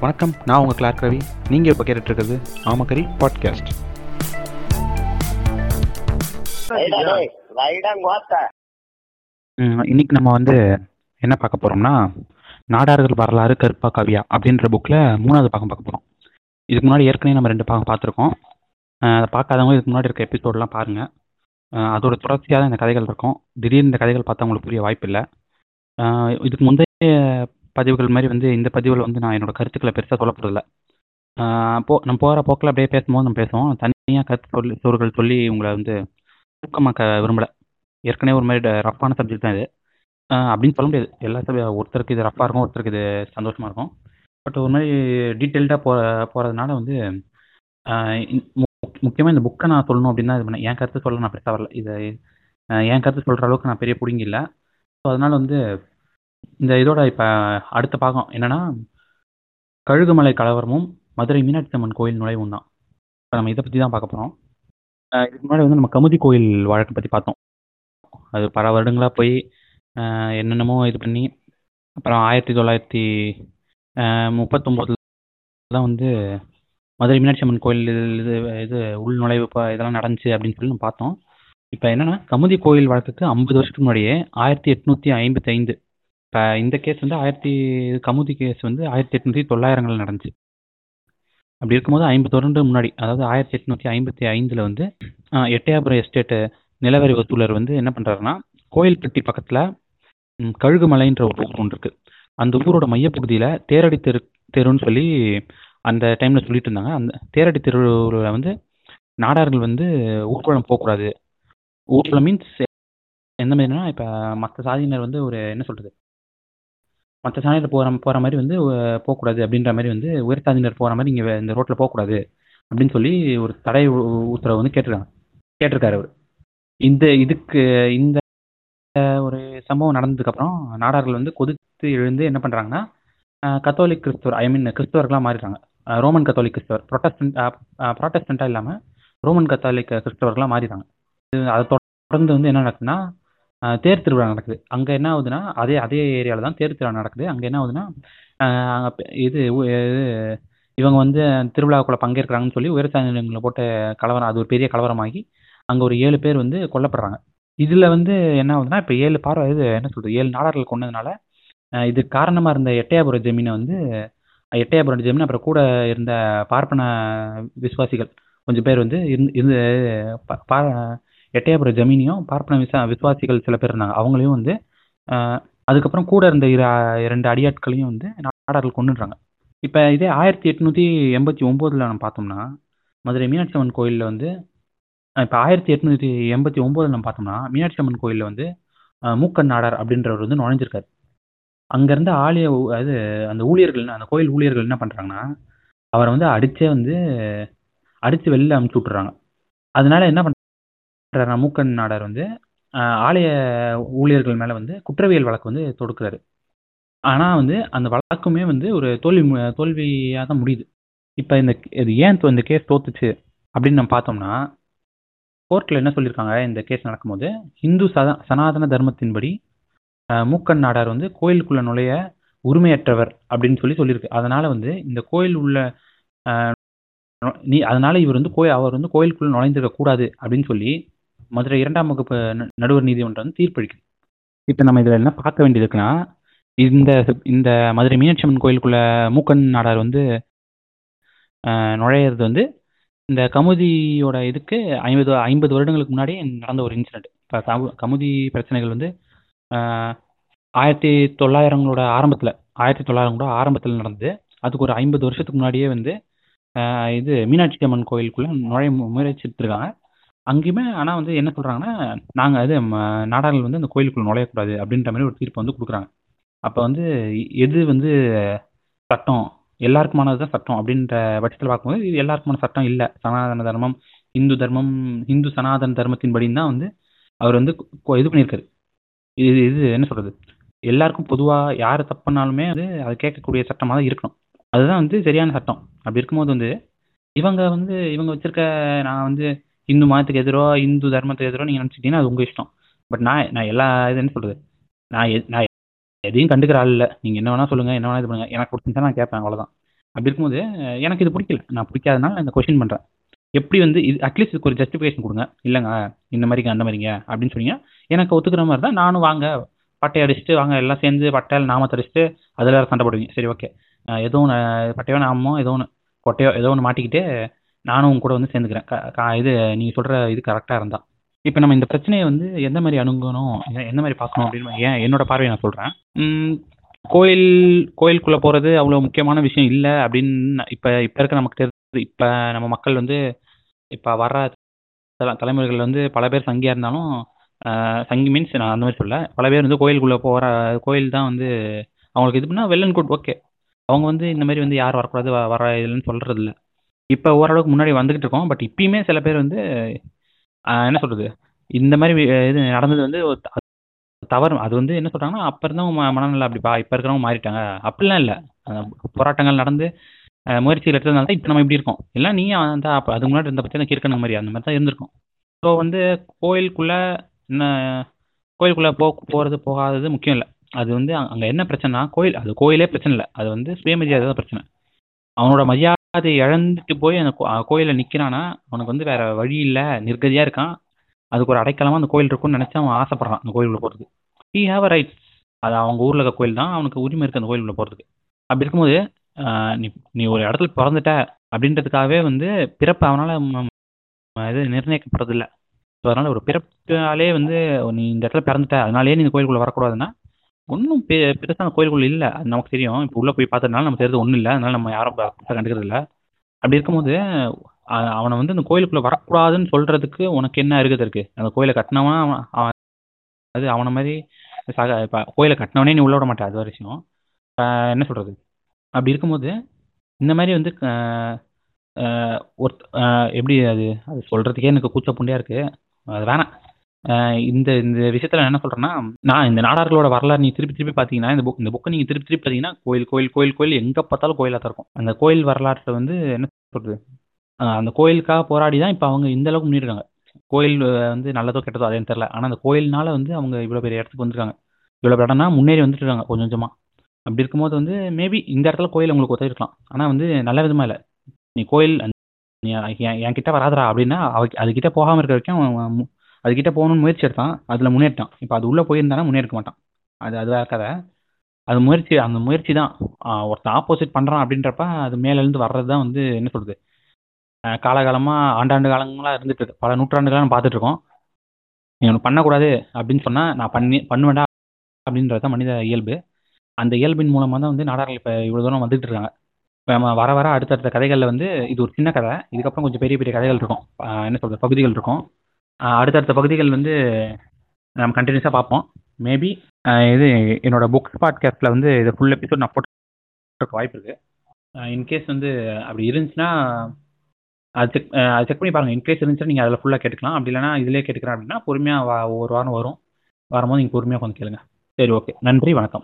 வணக்கம் நான் உங்கள் கிளார்க் ரவி நீங்கள் இப்போ கேட்டுட்ருக்கிறது ஆமக்கரி பாட்காஸ்ட் இன்னைக்கு நம்ம வந்து என்ன பார்க்க போகிறோம்னா நாடார்கள் வரலாறு கருப்பா கவியா அப்படின்ற புக்கில் மூணாவது பாகம் பார்க்க போகிறோம் இதுக்கு முன்னாடி ஏற்கனவே நம்ம ரெண்டு பாகம் பார்த்துருக்கோம். அதை பார்க்காதவங்க இதுக்கு முன்னாடி இருக்க எபிசோடெலாம் பாருங்கள் அதோட தொடர்ச்சியாக தான் இந்த கதைகள் இருக்கும். திடீர்னு இந்த கதைகள் பார்த்தா உங்களுக்கு புரிய வாய்ப்பில்லை. அஹ் இதுக்கு முந்தைய பதிவுகள் மாதிரி வந்து இந்த பதிவில் வந்து நான் என்னோட கருத்துக்களை பெருசாக சொல்லப்படுறதில்ல போ நம்ம போகிற போக்கில் அப்படியே பேசும்போது நம்ம பேசுவோம். தனியாக கருத்து சொல்லி சோறுகள் சொல்லி உங்களை வந்து ஊக்கமாக்க விரும்பலை. ஏற்கனவே ஒரு மாதிரி ரஃப்பான சப்ஜெக்ட் தான் இது. அப்படின்னு சொல்ல முடியாது. எல்லா சப ஒருத்தருக்கு இது ரஃப்பாக இருக்கும் ஒருத்தருக்கு இது சந்தோஷமாக இருக்கும். பட் ஒரு மாதிரி டீட்டெயில்டாக போ போகிறதுனால வந்து முக்கியமாக இந்த புக்கை நான் சொல்லணும் அப்படின்னு தான் இது பண்ணேன். என் கருத்து சொல்ல நான் பெருசாக வரல. இதை என் கருத்து சொல்கிற அளவுக்கு நான் பெரிய பிடிங்க இல்லை ஸோ அதனால் வந்து இந்த இதோட இப்போ அடுத்த பாகம் என்னன்னா கழுகுமலை கலவரமும் மதுரை மீனாட்சி அம்மன் கோயில் நுழைவும் தான். இப்போ நம்ம இதை பற்றி தான் பார்க்க போகிறோம் இதுக்கு முன்னாடி வந்து நம்ம கமுதி கோயில் வழக்கை பற்றி பார்த்தோம். அது பல வருடங்களாக போய் என்னென்னமோ இது பண்ணி அப்புறம் ஆயிரத்தி தொள்ளாயிரத்தி முப்பத்தொம்போதில் தான் வந்து மதுரை மீனாட்சி அம்மன் கோயில் இது இது உள் நுழைவு இப்போ இதெல்லாம் நடந்துச்சு அப்படின்னு சொல்லி நம்ம பார்த்தோம். இப்போ என்னென்னா கமுதி கோயில் வழக்குக்கு ஐம்பது வருஷத்துக்கு முன்னாடியே ஆயிரத்தி எட்நூற்றி ஐம்பத்தி ஐந்து இப்போ இந்த கேஸ் வந்து ஆயிரத்தி கமுதி கேஸ் வந்து ஆயிரத்தி எட்நூற்றி தொள்ளாயிரங்கள் நடந்துச்சு. அப்படி இருக்கும்போது ஐம்பது வருடம் முன்னாடி அதாவது ஆயிரத்தி எட்நூற்றி ஐம்பத்தி ஐந்தில் வந்து எட்டயாபுரம் எஸ்டேட்டு நிலவரி வசூலர் வந்து என்ன பண்ணுறாருன்னா கோயில்பட்டி பக்கத்தில் கழுகுமலைன்ற ஒரு ஊர் ஒன்று இருக்குது அந்த ஊரோட மையப்பகுதியில் தேரடி தெரு தெருன்னு சொல்லி அந்த டைமில் சொல்லிட்டு இருந்தாங்க. அந்த தேரடி தெருவில் வந்து நாடார்கள் வந்து ஊர்வலம் போகக்கூடாது. ஊர்வலம் மீன்ஸ் எந்த மாதிரினா இப்போ மற்ற சாதியினர் வந்து ஒரு என்ன சொல்கிறது மற்ற சாலையில் போகிற போகிற மாதிரி வந்து போகக்கூடாது அப்படின்ற மாதிரி வந்து உயர் போகிற மாதிரி இங்கே இந்த ரோட்டில் போகக்கூடாது அப்படின்னு சொல்லி ஒரு தடை உ- உத்தரவு வந்து கேட்டிருக்காங்க. கேட்டிருக்காரு அவர். இந்த இதுக்கு இந்த ஒரு சம்பவம் நடந்ததுக்கப்புறம் நாடார்கள் வந்து கொதித்து எழுந்து என்ன பண்ணுறாங்கன்னா கத்தோலிக் கிறிஸ்துவர் ஐ மீன் கிறிஸ்துவர்களாக மாறிடுறாங்க. ரோமன் கத்தோலிக் கிறிஸ்துவர் ப்ரொட்டஸ்டன்ட் ப்ரொட்டஸ்டண்ட்டாக இல்லாமல் ரோமன் கத்தாலிக் கிறிஸ்தவர்களாக மாறிடுறாங்க. அதை தொடர்ந்து வந்து என்ன நடக்குதுன்னா தேர் திருவிழா நடக்குது. அங்கே என்ன ஆகுதுன்னா அதே அதே ஏரியாவில் தான் தேர் திருவிழா நடக்குது. அங்கே என்ன ஆகுதுன்னா அஹ், இது உ- இது இவங்க வந்து திருவிழாவுக்குள்ள பங்கேற்கிறாங்கன்னு சொல்லி உயர்சாதிகளை போட்ட கலவரம் அது ஒரு பெரிய கலவரமாகி அங்கே ஒரு ஏழு பேர் வந்து கொல்லப்படுறாங்க. இதில் வந்து என்ன ஆகுதுன்னா இப்போ ஏழு பார்வை இது என்ன சொல்றது ஏழு நாடார்கள் கொண்டதுனால அஹ், இதுக்கு காரணமாக இருந்த எட்டயபுரம் ஜமீனை வந்து எட்டையாபுரம் எட்டயபுரம் அப்புறம் கூட இருந்த பார்ப்பன விசுவாசிகள் கொஞ்சம் பேர் வந்து இருந்து இருந்து ப- பா எட்டயபுரம் ஜமீனியும் பார்ப்பன விசா விசுவாசிகள் சில பேர் இருந்தாங்க. அவங்களையும் வந்து அதுக்கப்புறம் கூட இருந்த இரு இரண்டு அடியாட்களையும் வந்து நாடார்கள் கொண்டுடுறாங்க இப்போ இதே ஆயிரத்தி எட்நூற்றி எண்பத்தி ஒம்போதில் நம்ம பார்த்தோம்னா மதுரை மீனாட்சி அம்மன் கோயிலில் வந்து இப்போ ஆயிரத்தி எட்நூற்றி எண்பத்தி ஒம்போதில் நம்ம பார்த்தோம்னா மீனாட்சி அம்மன் கோயிலில் வந்து மூக்கன் நாடார் அப்படின்றவர் வந்து நுழைஞ்சிருக்காரு. அங்கேருந்து ஆலய அது அந்த ஊழியர்கள் அந்த கோயில் ஊழியர்கள் என்ன பண்ணுறாங்கன்னா அவரை வந்து அடிச்சே வந்து அடித்து வெளியில் அமுச்சு விட்டுறாங்க. அதனால என்ன பண்ணுறாரு மூக்கன் நாடார் வந்து ஆலய ஊழியர்கள் மேலே வந்து குற்றவியல் வழக்கு வந்து தொடுக்கிறாரு. ஆனால் வந்து அந்த வழக்குமே வந்து ஒரு தோல்வி மு- தோல்வியாக தான் முடியுது. இப்போ இந்த இது ஏன் தோ- இந்த கேஸ் தோத்துச்சு அப்படின்னு நம்ம பார்த்தோம்னா கோர்ட்டில் என்ன சொல்லியிருக்காங்க இந்த கேஸ் நடக்கும்போது இந்து சத சனாதன தர்மத்தின்படி மூக்கன் நாடார் வந்து கோயிலுக்குள்ள நுழைய உரிமையற்றவர் அப்படின்னு சொல்லி சொல்லியிருக்கு. அதனால வந்து இந்த கோயில் உள்ள நீ அதனால இவர் வந்து கோயில் அவர் வந்து கோயிலுக்குள்ள நுழைந்திருக்க கூடாது அப்படின்னு சொல்லி மதுரை இரண்டாம் வகுப்பு ந- நடுவர் நீதிமன்றம் வந்து தீர்ப்பளிக்குது இப்போ நம்ம இதில் என்ன பார்க்க வேண்டியது இருக்குன்னா இந்த இந்த மதுரை மீனாட்சி அம்மன் கோயிலுக்குள்ள மூக்கன் நாடார் வந்து நுழையிறது வந்து இந்த கமுதியோட இதுக்கு ஐம்பது ஐம்பது வருடங்களுக்கு முன்னாடி நடந்த ஒரு இன்சிடென்ட் இப்போ கமுதி பிரச்சனைகள் வந்து ஆயிரத்தி தொள்ளாயிரங்களோட ஆரம்பத்தில் ஆயிரத்தி தொள்ளாயிரங்களோட ஆரம்பத்தில் நடந்தது. அதுக்கு ஒரு ஐம்பது வருஷத்துக்கு முன்னாடியே வந்து இது மீனாட்சி அம்மன் கோயிலுக்குள்ளே நுழைய மு- முயற்சிட்டு அங்கேயுமே ஆனால் வந்து என்ன சொல்கிறாங்கன்னா நாங்கள் அது ம- நாடார்கள் வந்து அந்த கோயிலுக்குள்ள நுழையக்கூடாது அப்படின்ற மாதிரி ஒரு தீர்ப்பு வந்து கொடுக்குறாங்க. அப்போ வந்து எது வந்து சட்டம்? எல்லாருக்குமானது தான் சட்டம் அப்படின்ற பட்சத்தில் பார்க்கும்போது இது எல்லாருக்குமான சட்டம் இல்லை. சனாதன தர்மம் இந்து தர்மம் இந்து சனாதன தர்மத்தின்படின்னு தான் வந்து அவர் வந்து கொ- இது பண்ணியிருக்காரு. இது இது என்ன சொல்றது? எல்லாருக்கும் பொதுவாக யார் தப்பு பண்ணாலுமே அது அதை கேட்கக்கூடிய சட்டமாக தான் இருக்கணும். அதுதான் வந்து சரியான சட்டம். அப்படி இருக்கும்போது வந்து இவங்க வந்து இவங்க வச்சிருக்க நான் வந்து இந்து மதத்துக்கு எதிரோ இந்து தர்மத்துக்கு எதிரோ நீங்கள் நினச்சிக்கிட்டீங்கன்னா அது உங்கள் இஷ்டம். பட் நான் நான் எல்லா இது என்ன சொல்றது? நான் எ- நான் எதையும் கண்டுக்கிற ஆள் இல்லை. நீங்கள் என்ன வேணால் சொல்லுங்கள் என்ன வேணால் இது பண்ணுங்க. எனக்கு பிடிச்சிருந்தா நான் கேட்பேன் அவ்வளோதான் அப்படி இருக்கும்போது எனக்கு இது பிடிக்கல. நான் பிடிக்காதனால நான் இந்த கொஸ்டின் பண்ணுறேன் எப்படி வந்து இது அட்லீஸ்ட் இதுக்கு ஒரு ஜஸ்டிஃபிகேஷன் கொடுங்க. இல்லைங்க இந்த மாதிரிங்க அந்த மாதிரிங்க அப்படின்னு சொன்னீங்க எனக்கு ஒத்துக்கிற மாதிரி தான் நானும் வாங்க. பட்டை அடிச்சுட்டு வாங்க எல்லாம் சேர்ந்து பட்டையால் நாமத்தை அடிச்சுட்டு அதில் சண்டை போடுவீங்க. சரி ஓகே ஏதோ ஒன்று பட்டையோ நாமோ ஏதோ ஒன்று கொட்டையோ ஏதோ ஒன்று மாட்டிக்கிட்டு நானும் உங்க கூட வந்து சேர்ந்துக்கிறேன். க- இது நீங்கள் சொல்கிற இது கரெக்டாக இருந்தா. இப்போ நம்ம இந்த பிரச்சனையை வந்து எந்த மாதிரி அணுகணும்? எந்த மாதிரி பார்க்கணும் அப்படின்னு ஏன் என்னோட பார்வையை நான் சொல்கிறேன் கோயில் கோயிலுக்குள்ளே போகிறது அவ்வளோ முக்கியமான விஷயம் இல்லை அப்படின்னு இப்போ இப்போ இருக்க நமக்கு தெரிஞ்சு இப்போ நம்ம மக்கள் வந்து இப்போ வர்ற தலைமுறைகள் வந்து பல பேர் சங்கியாக இருந்தாலும் சங்கி மீன்ஸ் நான் அந்த மாதிரி சொல்ல பல பேர் வந்து கோயிலுக்குள்ளே போகிற கோயில் தான் வந்து அவங்களுக்கு இது பண்ணால் வெல் அண்ட் குட் ஓகே அவங்க வந்து இந்த மாதிரி வந்து யார் வரக்கூடாது வ- வர இல்லைன்னு சொல்கிறது இல்லை இப்போ ஓரளவுக்கு முன்னாடி வந்துகிட்டு இருக்கோம். பட் இப்பயுமே சில பேர் வந்து என்ன சொல்கிறது இந்த மாதிரி இது நடந்தது வந்து ஒரு தவறு. அது வந்து என்ன சொல்கிறாங்கன்னா அப்போ இருந்தவங்க ம மனநிலை அப்படிப்பா இப்போ இருக்கிறவங்க மாறிட்டாங்க. அப்படிலாம் இல்லை. போராட்டங்கள் நடந்து முயற்சிகள் எடுத்ததுனால தான் இப்போ நம்ம இப்படி இருக்கோம். இல்லை நீ அந்த அப்போ அதுக்கு முன்னாடி இருந்த பற்றி கிறுக்கணும் மாதிரி அந்த மாதிரி தான் இருந்திருக்கும். ஸோ வந்து கோயிலுக்குள்ளே என்ன கோயிலுக்குள்ளே போ போகிறது போகாதது முக்கியம் இல்லை. அது வந்து அங்கே என்ன பிரச்சனைனா கோயில் அது கோயிலே பிரச்சனை இல்லை. அது வந்து சுயமரியாதை தான் பிரச்சனை. அவனோட மரியாதை இழந்துட்டு போய் அந்த கோயிலில் நிற்கிறான்னா அவனுக்கு வந்து வேற வழி இல்லை நிர்கதியாக இருக்கான். அதுக்கு ஒரு அடைக்கலமாக அந்த கோயில் இருக்கும்னு நினச்சி அவன் ஆசைப்படுறான் அந்த கோயிலுக்குள்ள போகிறதுக்கு ஹீ ஹாவ் அ ரைட்ஸ் அது அவங்க ஊரில் இருக்க கோயில் தான் அவனுக்கு உரிமை இருக்குது அந்த கோயிலுக்குள்ள போகிறதுக்கு அப்படி இருக்கும்போது நீ நீ ஒரு இடத்துல பிறந்துட்ட அப்படின்றதுக்காகவே வந்து பிறப்பு அவனால் இது நிர்ணயிக்கப்படுறதில்ல. ஸோ அதனால் ஒரு பிறப்பாலே வந்து நீ இந்த இடத்துல பிறந்துட்ட அதனாலேயே நீ இந்த கோயிலுக்குள்ளே வரக்கூடாதுன்னா ஒன்றும் பெ பெருசான கோயில்கள் இல்லை. அது நமக்கு தெரியும். இப்போ உள்ளே போய் பார்த்ததுனால நம்ம தெரிஞ்சது ஒன்றும் இல்லை. அதனால நம்ம யாரும் பெருசாக கண்டுக்கிறது இல்லை அப்படி இருக்கும்போது அவனை வந்து அந்த கோயிலுக்குள்ளே வரக்கூடாதுன்னு சொல்கிறதுக்கு உனக்கு என்ன இருக்குது இருக்கு? அந்த கோயிலை கட்டினவன் அவன் அது அவனை மாதிரி சக இப்போ கோயிலை கட்டினவனே நீ உள்ள விட மாட்டேன் அது ஒரு விஷயம். என்ன சொல்கிறது அப்படி இருக்கும்போது இந்த மாதிரி வந்து ஆஹ் ஒரு எப்படி அது அது சொல்கிறதுக்கே எனக்கு கூச்ச புண்டையாக இருக்குது அது வேணாம். இந்த இந்த விஷயத்தில் நான் என்ன சொல்கிறேன்னா நான் இந்த நாடார்களோட வரலாறு நீ திருப்பி திருப்பி பார்த்தீங்கன்னா இந்த புக் இந்த புக்கை நீங்கள் திருப்பி திருப்பி பார்த்தீங்கன்னா கோயில் கோயில் கோயில் கோயில் எங்கே பார்த்தாலும் கோயிலாக தான் இருக்கும். அந்த கோயில் வரலாற்றை வந்து என்ன சொல்கிறது அந்த கோயிலுக்காக போராடி தான் இப்போ அவங்க இந்த அளவுக்கு முன்னிருக்காங்க கோயில் வந்து நல்லதோ கெட்டதோ அதேன்னு தெரில ஆனால் அந்த கோயில்னால வந்து அவங்க இவ்வளோ பெரிய இடத்துக்கு வந்திருக்காங்க. இவ்வளோ இடம்னா முன்னேறி வந்துட்டு இருக்காங்க கொஞ்சம் கொஞ்சமாக அப்படி இருக்கும்போது வந்து மேபி இந்த இடத்துல கோயில் உங்களுக்கு உதவிருக்கலாம் ஆனால் வந்து நல்ல விதமாக இல்லை. நீ கோயில் நீ என் என் கிட்ட அப்படின்னா அவ அதுக்கிட்ட போகாமல் இருக்க வரைக்கும் மு- அதுக்கிட்ட போகணும்னு முயற்சி எடுத்தான். அதில் முன்னேற்றான் இப்போ அது உள்ளே போயிருந்தானா முன்னேற்க மாட்டான். அது அது வேற கதை. அது முயற்சி அந்த முயற்சி தான். ஒருத்தன் ஆப்போசிட் பண்ணுறான் அப்படின்றப்ப அது மேலேருந்து வர்றது தான் வந்து என்ன சொல்கிறது காலகாலமாக ஆண்டாண்டு காலங்களாக இருந்துட்டு இருக்கு. பல நூற்றாண்டுகளாக நம்ம பார்த்துட்ருக்கோம் நீ ஒன்று பண்ணக்கூடாது அப்படின்னு சொன்னால் நான் பண்ணி பண்ணுவேண்டா அப்படின்றது தான் மனித இயல்பு. அந்த இயல்பின் மூலமாக தான் வந்து நாடார்கள் இப்போ இவ்வளோ தூரம் வந்துட்டு இருக்காங்க. இப்போ நம்ம வர வர அடுத்தடுத்த கதைகளில் வந்து இது ஒரு சின்ன கதை. இதுக்கப்புறம் கொஞ்சம் பெரிய பெரிய கதைகள் இருக்கும். என்ன சொல்கிறது பகுதிகள் இருக்கும். அடுத்தடுத்த பகுதிகள் வந்து நம்ம கண்டினியூஸாக பார்ப்போம். மேபி இது என்னோட புக் பாட்காஸ்ட்டில் வந்து இது ஃபுல் எபிசோட் நான் போட்டு வாய்ப்பு இருக்குது இன்கேஸ் வந்து அப்படி இருந்துச்சுன்னா அது செக் அது செக் பண்ணி பாருங்கள் இன்கேஸ் இருந்துச்சுன்னா நீங்கள் அதில் ஃபுல்லாக கேட்டுக்கலாம். அப்படி இல்லைனா இதிலே கேட்டுக்கிறேன் அப்படின்னா பொறுமையாக வா ஒரு வாரம் வரும். வரும்போது நீங்கள் பொறுமையாக கொஞ்சம் கேளுங்க. சரி ஓகே நன்றி வணக்கம்.